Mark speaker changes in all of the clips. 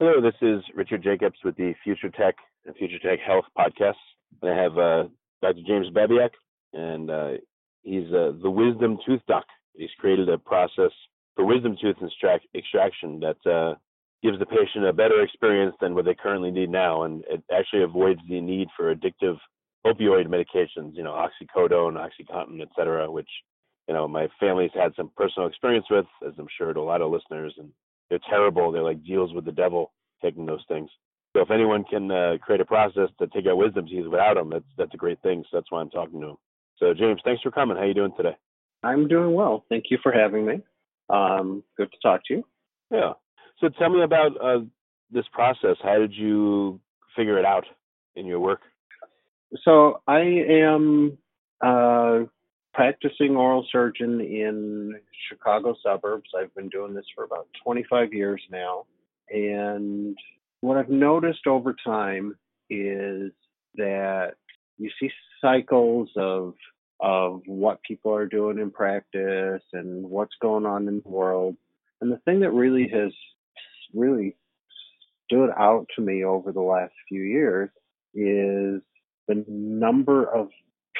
Speaker 1: Hello, this is Richard Jacobs with the Future Tech and Future Tech Health podcast. And I have uh, Dr. James Babiak, and uh, he's uh, the Wisdom Tooth Doc. He's created a process for wisdom tooth extract- extraction that uh, gives the patient a better experience than what they currently need now, and it actually avoids the need for addictive opioid medications, you know, oxycodone, oxycontin, et cetera, which you know my family's had some personal experience with, as I'm sure to a lot of listeners, and they're terrible. They're like deals with the devil taking those things. So if anyone can uh, create a process to take out wisdom teeth without them, that's that's a great thing. So that's why I'm talking to him. So James, thanks for coming. How you doing today?
Speaker 2: I'm doing well. Thank you for having me. Um, good to talk to you.
Speaker 1: Yeah. So tell me about uh, this process. How did you figure it out in your work?
Speaker 2: So I am uh, practicing oral surgeon in Chicago suburbs. I've been doing this for about 25 years now. And what I've noticed over time is that you see cycles of of what people are doing in practice and what's going on in the world. And the thing that really has really stood out to me over the last few years is the number of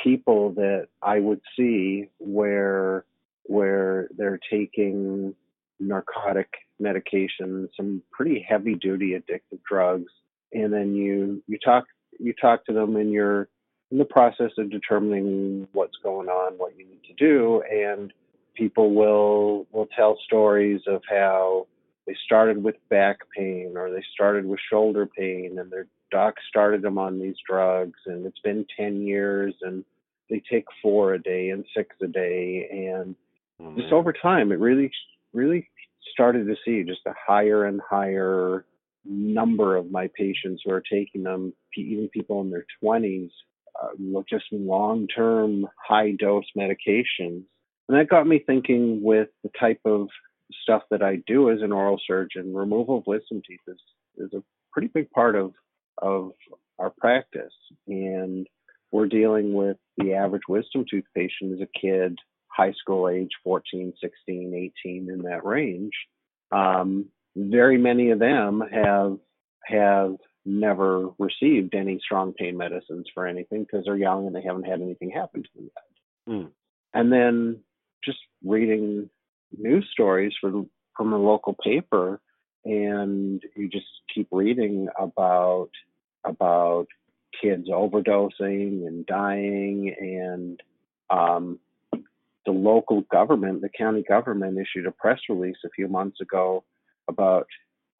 Speaker 2: people that I would see where where they're taking narcotic medication, some pretty heavy duty addictive drugs, and then you you talk you talk to them and you're in the process of determining what's going on, what you need to do, and people will will tell stories of how they started with back pain or they started with shoulder pain and their doc started them on these drugs and it's been 10 years and they take four a day and six a day and mm-hmm. just over time it really really started to see just a higher and higher number of my patients who are taking them even people in their 20s uh, just long-term high dose medications and that got me thinking with the type of stuff that I do as an oral surgeon removal of wisdom teeth is, is a pretty big part of of our practice and we're dealing with the average wisdom tooth patient is a kid, high school age, 14, 16, 18, in that range. Um, very many of them have have never received any strong pain medicines for anything because they're young and they haven't had anything happen to them yet. Mm. And then just reading news stories from from a local paper, and you just keep reading about about kids overdosing and dying and um, the local government, the county government issued a press release a few months ago about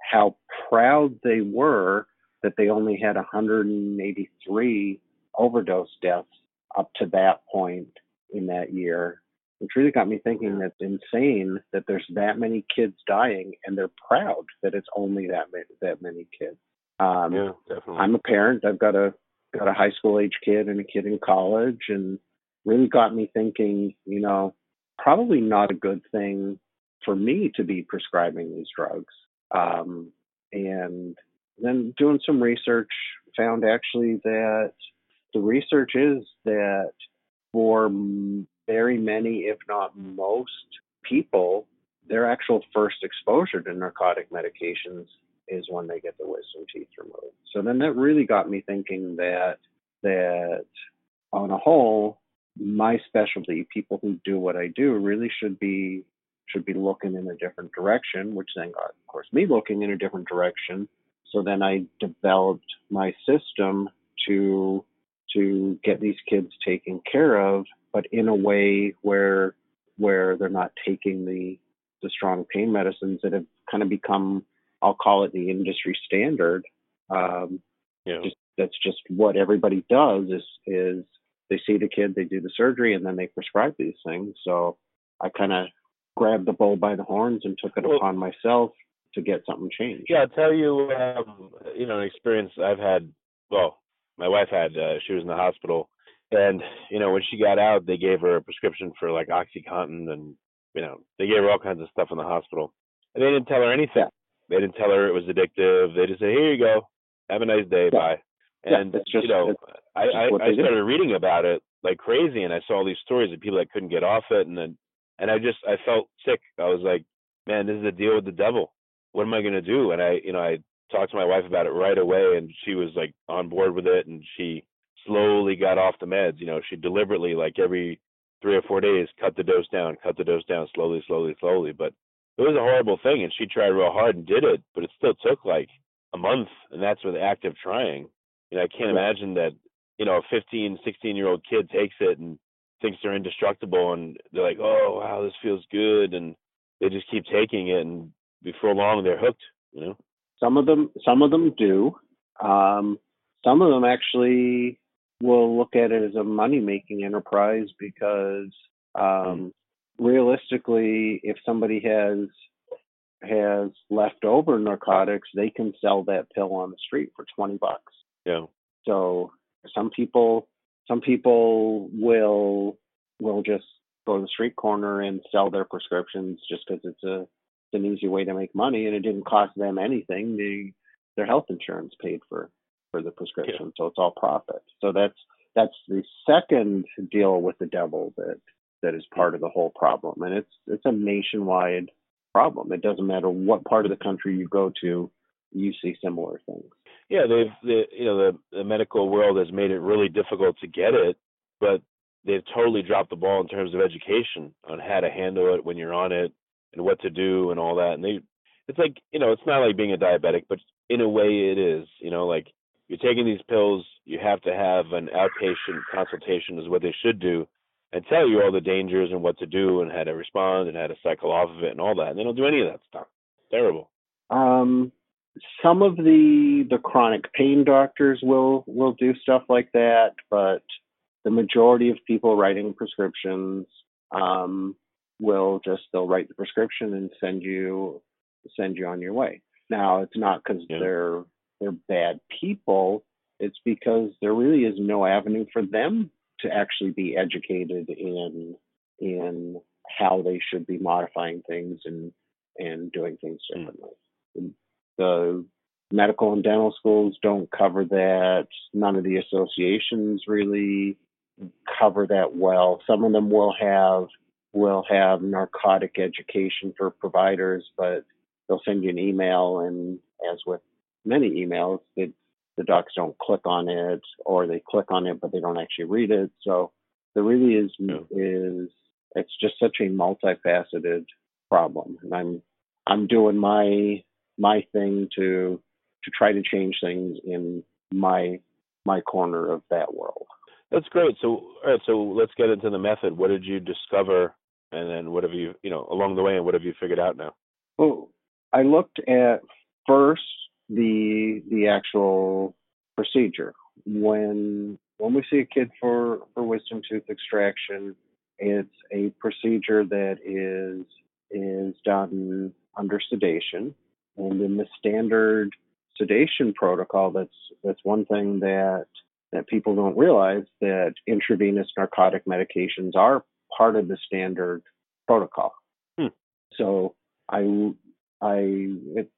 Speaker 2: how proud they were that they only had 183 overdose deaths up to that point in that year. Which really got me thinking that's insane that there's that many kids dying and they're proud that it's only that many, that many kids.
Speaker 1: Um, yeah, definitely.
Speaker 2: I'm a parent. I've got a got a high school age kid and a kid in college and really got me thinking, you know, probably not a good thing for me to be prescribing these drugs. Um, and then doing some research found actually that the research is that for very many, if not most people, their actual first exposure to narcotic medications is when they get the wisdom teeth removed. So then that really got me thinking that that on a whole, my specialty, people who do what I do, really should be should be looking in a different direction, which then got, of course, me looking in a different direction. So then I developed my system to to get these kids taken care of, but in a way where where they're not taking the the strong pain medicines that have kind of become, I'll call it the industry standard. Um, yeah. Just, that's just what everybody does is is they see the kid, they do the surgery, and then they prescribe these things. So I kind of grabbed the bull by the horns and took it well, upon myself to get something changed.
Speaker 3: Yeah, I'll tell you, um, you know, an experience I've had. Well, my wife had. Uh, she was in the hospital, and you know, when she got out, they gave her a prescription for like OxyContin, and you know, they gave her all kinds of stuff in the hospital, and they didn't tell her anything. They didn't tell her it was addictive. They just said, "Here you go, have a nice day, yeah. bye." And yeah, just, you know, I I, I started do. reading about it like crazy, and I saw all these stories of people that couldn't get off it, and then and I just I felt sick. I was like, man, this is a deal with the devil. What am I gonna do? And I, you know, I talked to my wife about it right away, and she was like on board with it, and she slowly got off the meds. You know, she deliberately, like every three or four days, cut the dose down, cut the dose down, slowly, slowly, slowly. But it was a horrible thing, and she tried real hard and did it, but it still took like a month, and that's with active trying. You know, I can't imagine that you know a 15, 16 year old kid takes it and thinks they're indestructible and they're like, oh wow, this feels good, and they just keep taking it, and before long they're hooked. You know.
Speaker 2: Some of them, some of them do. Um, some of them actually will look at it as a money making enterprise because um, mm. Realistically, if somebody has has leftover narcotics, they can sell that pill on the street for twenty bucks.
Speaker 3: Yeah.
Speaker 2: So some people some people will will just go to the street corner and sell their prescriptions just because it's a it's an easy way to make money and it didn't cost them anything. The their health insurance paid for for the prescription, yeah. so it's all profit. So that's that's the second deal with the devil that that is part of the whole problem, and it's it's a nationwide problem. It doesn't matter what part of the country you go to, you see similar things.
Speaker 3: Yeah, they've the you know the, the medical world has made it really difficult to get it, but they've totally dropped the ball in terms of education on how to handle it when you're on it and what to do and all that. And they, it's like you know, it's not like being a diabetic, but in a way it is. You know, like you're taking these pills, you have to have an outpatient consultation is what they should do, and tell you all the dangers and what to do and how to respond and how to cycle off of it and all that. And they don't do any of that stuff. Terrible.
Speaker 2: Um, some of the the chronic pain doctors will will do stuff like that, but the majority of people writing prescriptions um, will just they'll write the prescription and send you send you on your way. Now it's not because yeah. they're they're bad people. It's because there really is no avenue for them to actually be educated in in how they should be modifying things and and doing things hmm. differently. Mm the medical and dental schools don't cover that. None of the associations really cover that well. Some of them will have will have narcotic education for providers, but they'll send you an email and as with many emails, it, the docs don't click on it or they click on it but they don't actually read it. So there really is yeah. is it's just such a multifaceted problem. And I'm I'm doing my my thing to to try to change things in my my corner of that world.
Speaker 3: That's great. So, all right. So let's get into the method. What did you discover, and then what have you, you know, along the way, and what have you figured out now?
Speaker 2: Well, I looked at first the the actual procedure when when we see a kid for for wisdom tooth extraction. It's a procedure that is is done under sedation and in the standard sedation protocol, that's that's one thing that that people don't realize that intravenous narcotic medications are part of the standard protocol. Hmm. So I I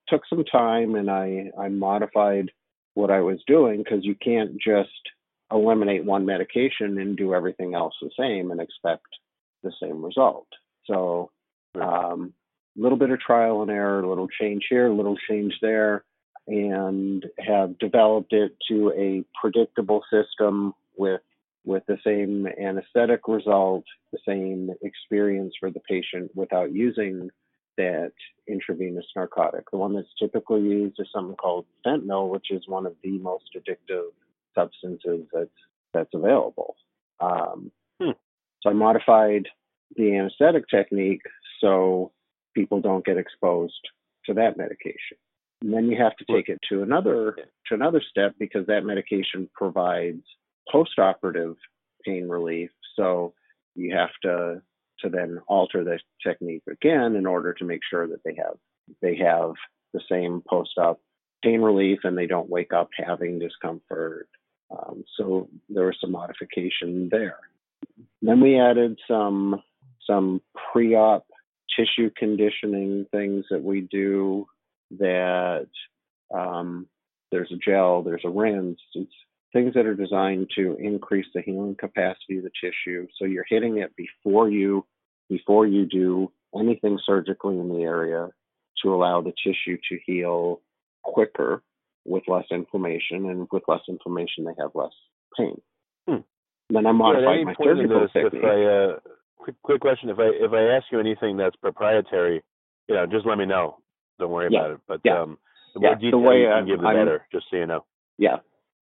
Speaker 2: took some time and I I modified what I was doing because you can't just eliminate one medication and do everything else the same and expect the same result. So, a um, little bit of trial and error, a little change here, a little change there, and have developed it to a predictable system with with the same anesthetic result, the same experience for the patient without using that intravenous narcotic. The one that's typically used is something called fentanyl, which is one of the most addictive substances that's that's available. Um, hmm. So I modified the anesthetic technique so people don't get exposed to that medication. And then you have to take it to another to another step because that medication provides postoperative pain relief. So you have to to then alter the technique again in order to make sure that they have they have the same post-op pain relief and they don't wake up having discomfort. Um, so there was some modification there. Then we added some some pre-op tissue conditioning things that we do that um, there's a gel, there's a rinse. It's things that are designed to increase the healing capacity of the tissue. So you're hitting it before you before you do anything surgically in the area to allow the tissue to heal quicker with less inflammation, and with less inflammation, they have less pain. Hmm. Then I modify my surgical technique.
Speaker 3: I, uh, quick, quick question: If I if I ask you anything that's proprietary, you know, just let me know. Don't worry
Speaker 2: yeah.
Speaker 3: about it. But
Speaker 2: yeah.
Speaker 3: um, the more yeah. detail the way you can give, the I'm, better. Just so you know.
Speaker 2: Yeah,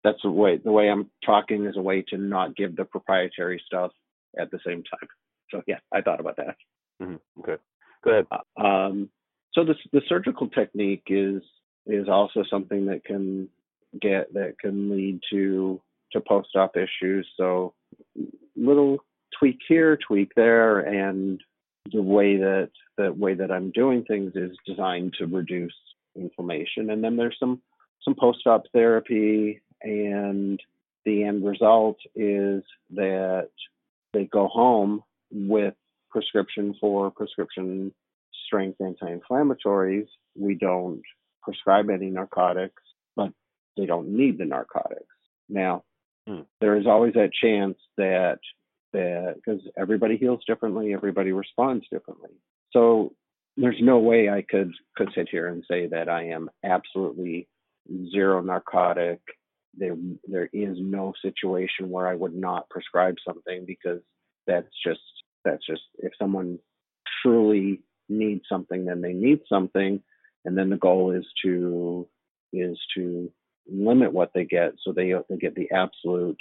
Speaker 2: that's the way. The way I'm talking is a way to not give the proprietary stuff at the same time. So yeah, I thought about that.
Speaker 3: Mm-hmm. Okay, go ahead.
Speaker 2: Uh, um, so the the surgical technique is is also something that can get that can lead to to post op issues. So little tweak here, tweak there, and the way that the way that I'm doing things is designed to reduce inflammation. And then there's some some post op therapy, and the end result is that they go home with prescription for prescription strength anti-inflammatories. We don't prescribe any narcotics, but they don't need the narcotics. Now, hmm. there is always that chance that that because everybody heals differently, everybody responds differently. So there's no way I could could sit here and say that I am absolutely zero narcotic. There there is no situation where I would not prescribe something because that's just that's just if someone truly needs something, then they need something, and then the goal is to is to limit what they get so they they get the absolute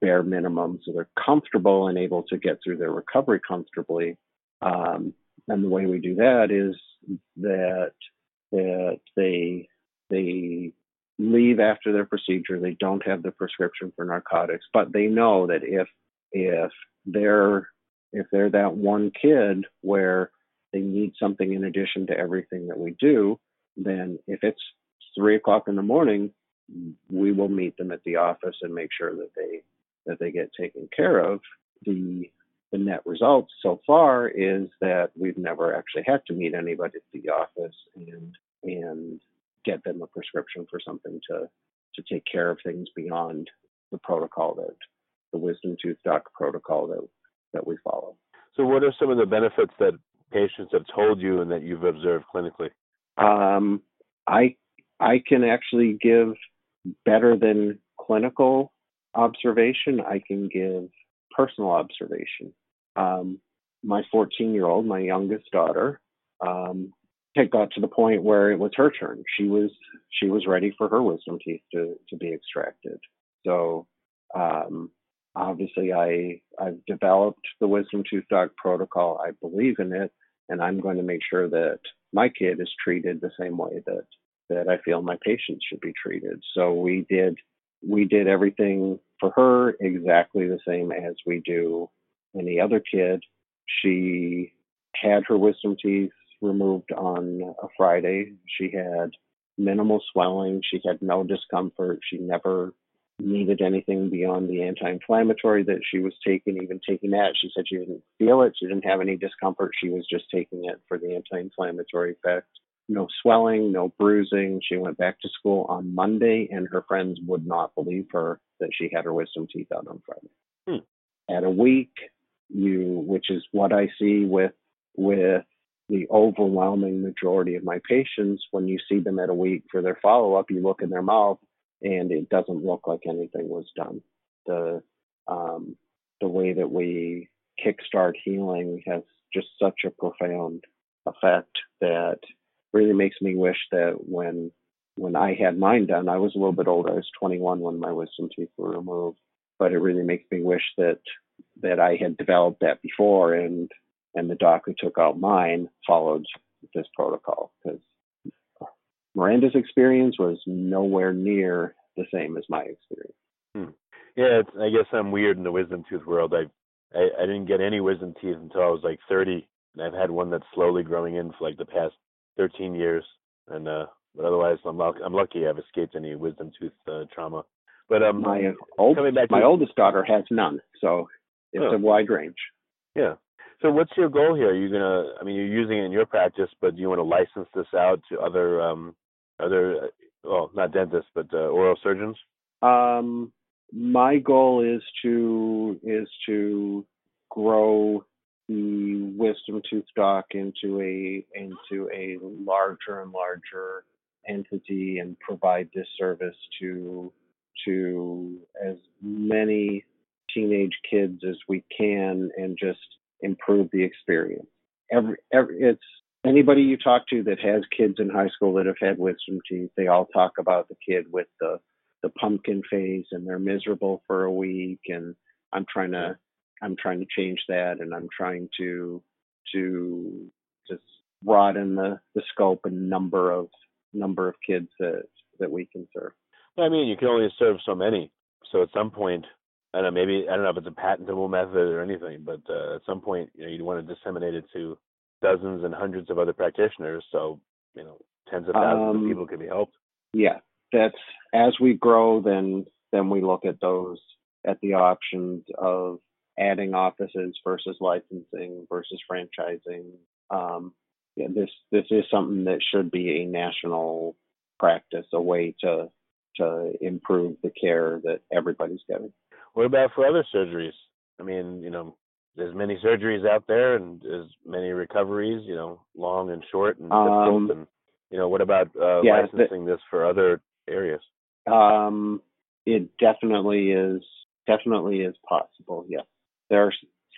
Speaker 2: bare minimum so they're comfortable and able to get through their recovery comfortably. Um, and the way we do that is that that they they leave after their procedure. They don't have the prescription for narcotics, but they know that if if they're if they're that one kid where they need something in addition to everything that we do, then if it's three o'clock in the morning, we will meet them at the office and make sure that they that they get taken care of. The the net result so far is that we've never actually had to meet anybody at the office and and get them a prescription for something to to take care of things beyond the protocol that the wisdom tooth doc protocol that that we follow.
Speaker 3: So, what are some of the benefits that patients have told you and that you've observed clinically?
Speaker 2: Um, I I can actually give better than clinical observation. I can give personal observation. Um, my 14 year old, my youngest daughter, um, had got to the point where it was her turn. She was she was ready for her wisdom teeth to to be extracted. So um, obviously I I've developed the wisdom tooth doc protocol. I believe in it, and I'm going to make sure that my kid is treated the same way that that I feel my patients should be treated. So we did we did everything for her exactly the same as we do any other kid. She had her wisdom teeth removed on a Friday. She had minimal swelling. She had no discomfort. She never needed anything beyond the anti-inflammatory that she was taking. Even taking that, she said she didn't feel it. She didn't have any discomfort. She was just taking it for the anti-inflammatory effect. no swelling, no bruising. She went back to school on Monday, and her friends would not believe her that she had her wisdom teeth out on Friday.
Speaker 3: Hmm.
Speaker 2: At a week, you, which is what I see with with the overwhelming majority of my patients, when you see them at a week for their follow up, you look in their mouth and it doesn't look like anything was done. The um, the way that we kickstart healing has just such a profound effect that really makes me wish that when when I had mine done, I was a little bit older. I was 21 when my wisdom teeth were removed, but it really makes me wish that that I had developed that before and and the doc who took out mine followed this protocol because Miranda's experience was nowhere near the same as my experience.
Speaker 3: Hmm. Yeah, it's, I guess I'm weird in the wisdom tooth world. I, I I didn't get any wisdom teeth until I was like 30, and I've had one that's slowly growing in for like the past 13 years. And uh, but otherwise, I'm luck- I'm lucky I've escaped any wisdom tooth uh, trauma. But um,
Speaker 2: my old,
Speaker 3: coming back to
Speaker 2: my oldest daughter has none, so it's
Speaker 3: Oh.
Speaker 2: a wide range.
Speaker 3: Yeah. So what's your goal here? Are you gonna? I mean, you're using it in your practice, but do you want to license this out to other um other uh, well, not dentists, but uh, oral surgeons?
Speaker 2: Um, my goal is to is to grow the wisdom tooth doc into a into a larger and larger entity and provide this service to to as many teenage kids as we can and just improve the experience. Every, every it's anybody you talk to that has kids in high school that have had wisdom teeth, they all talk about the kid with the the pumpkin face and they're miserable for a week and I'm trying to I'm trying to change that and I'm trying to to just broaden the, the scope and number of number of kids that that we can serve.
Speaker 3: I mean, you can only serve so many. So at some point, I don't know, maybe I don't know if it's a patentable method or anything, but uh, at some point, you know, you want to disseminate it to dozens and hundreds of other practitioners. So you know, tens of thousands
Speaker 2: Um,
Speaker 3: of people can be helped.
Speaker 2: Yeah, that's as we grow then then we look at those at the options of adding offices versus licensing versus franchising. Um, yeah, this this is something that should be a national practice, a way to to improve the care that everybody's getting.
Speaker 3: What about for other surgeries? I mean, you know, there's many surgeries out there and there's many recoveries, you know, long and short and difficult.
Speaker 2: Um,
Speaker 3: and you know, what about uh,
Speaker 2: yeah, the-
Speaker 3: licensing this for other areas?
Speaker 2: Um, it definitely is definitely is possible. Yes, there are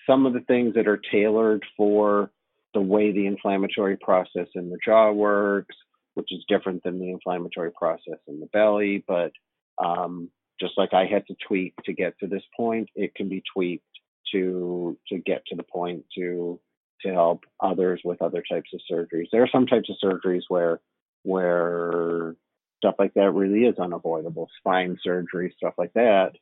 Speaker 2: some of the things that are tailored for the way the inflammatory process in the jaw works, which is different than the inflammatory process in the belly. But um, just like I had to tweak to get to this point, it can be tweaked to to get to the point to to help others with other types of surgeries. There are some types of surgeries where where stuff like that really is unavoidable. Spine surgery, stuff like that.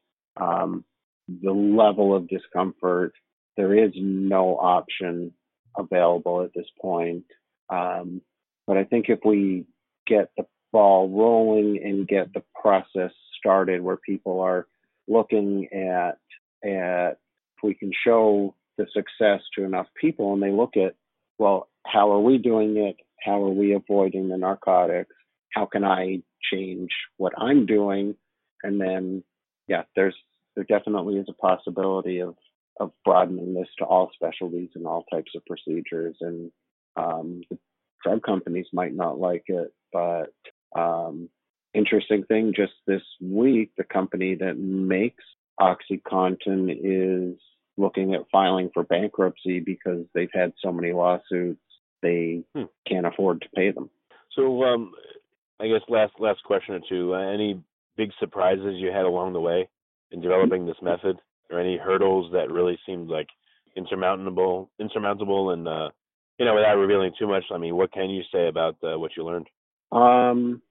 Speaker 2: Um, the level of discomfort, there is no option available at this point. Um, but I think if we get the ball rolling and get the process started where people are looking at at if we can show the success to enough people and they look at well how are we doing it? How are we avoiding the narcotics? How can i change what i'm doing? And then yeah there's there definitely is a possibility of of broadening this to all specialties and all types of procedures and um, the drug companies might not like it but um, interesting thing just this week the company that makes oxycontin is looking at filing for bankruptcy because they've had so many lawsuits they
Speaker 3: Hmm.
Speaker 2: can't afford to pay them
Speaker 3: So, um, I guess last last question or two. Uh, any big surprises you had along the way in developing this method, or any hurdles that really seemed like insurmountable, insurmountable, and uh, you know, without revealing too much. I mean, what can you say about uh, what you learned?
Speaker 2: Um,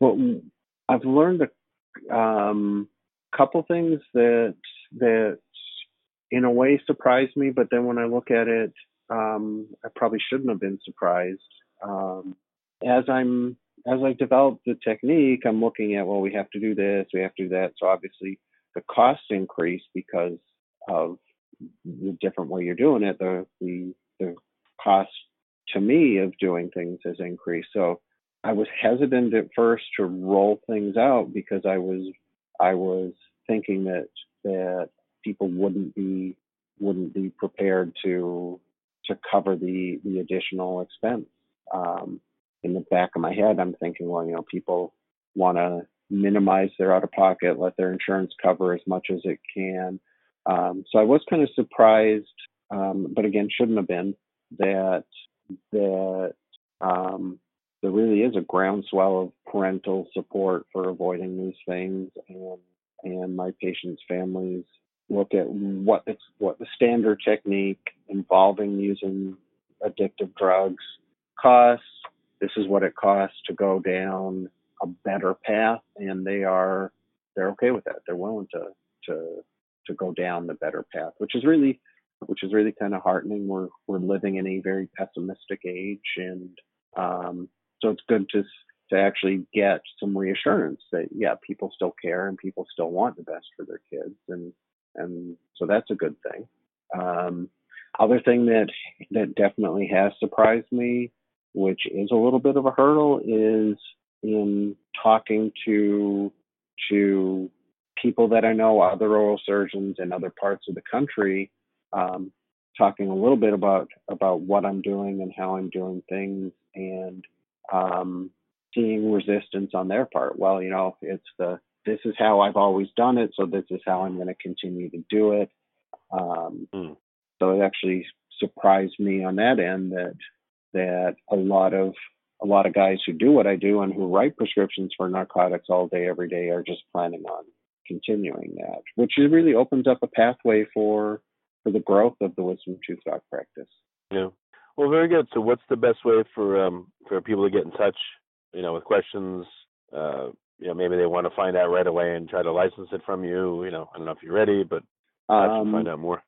Speaker 2: well, I've learned a um, couple things that that in a way surprised me, but then when I look at it, um, I probably shouldn't have been surprised. Um, as I'm as I develop the technique, I'm looking at well, we have to do this, we have to do that. So obviously, the costs increase because of the different way you're doing it. The the the cost to me of doing things has increased. So I was hesitant at first to roll things out because I was I was thinking that that people wouldn't be wouldn't be prepared to to cover the the additional expense. Um, in the back of my head, I'm thinking, well, you know, people want to minimize their out of pocket, let their insurance cover as much as it can. Um, so I was kind of surprised, um, but again, shouldn't have been that that um, there really is a groundswell of parental support for avoiding these things, and and my patients' families look at what it's what the standard technique involving using addictive drugs costs. This is what it costs to go down a better path, and they are they're okay with that. They're willing to to to go down the better path, which is really which is really kind of heartening. We're we're living in a very pessimistic age, and um, so it's good to to actually get some reassurance that yeah, people still care and people still want the best for their kids, and and so that's a good thing. Um, other thing that that definitely has surprised me, which is a little bit of a hurdle, is in talking to to people that I know, other oral surgeons in other parts of the country, um, talking a little bit about about what I'm doing and how I'm doing things, and um, seeing resistance on their part. Well, you know, it's the this is how I've always done it, so this is how I'm going to continue to do it. Um, mm. So it actually surprised me on that end that that a lot of a lot of guys who do what I do and who write prescriptions for narcotics all day every day are just planning on continuing that, which really opens up a pathway for for the growth of the wisdom tooth doc practice.
Speaker 3: Yeah. Well, very good. So, what's the best way for um, for people to get in touch? You know, with questions. Uh, you know, maybe they want to find out right away and try to license it from you. You know, I don't know if you're ready, but I um, find out more.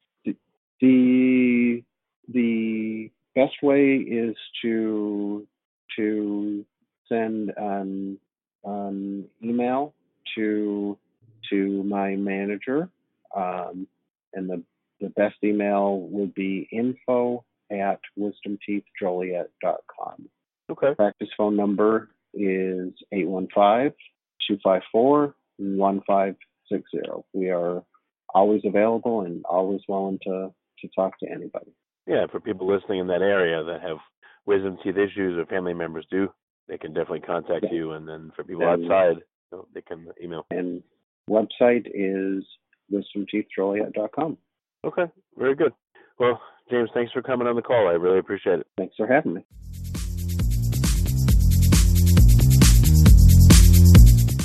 Speaker 2: The the best way is to to send an, an email to to my manager, um, and the the best email would be info at wisdomteethjoliet.com.
Speaker 3: Okay.
Speaker 2: Practice phone number is 815-254-1560. We are always available and always willing to, to talk to anybody.
Speaker 3: Yeah, for people listening in that area that have wisdom teeth issues or family members do, they can definitely contact yeah. you. And then for people and, outside, oh, they can email.
Speaker 2: And website is wisdomteethjoliet.com.
Speaker 3: Okay, very good. Well, James, thanks for coming on the call. I really appreciate it.
Speaker 2: Thanks for having me.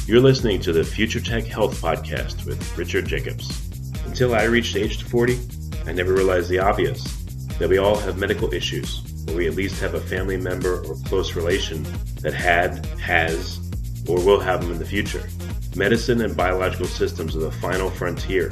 Speaker 1: You're listening to the Future Tech Health Podcast with Richard Jacobs. Until I reached age 40, I never realized the obvious that we all have medical issues, or we at least have a family member or close relation that had, has, or will have them in the future. Medicine and biological systems are the final frontier.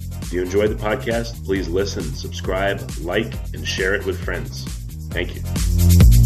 Speaker 1: If you enjoyed the podcast, please listen, subscribe, like, and share it with friends. Thank you.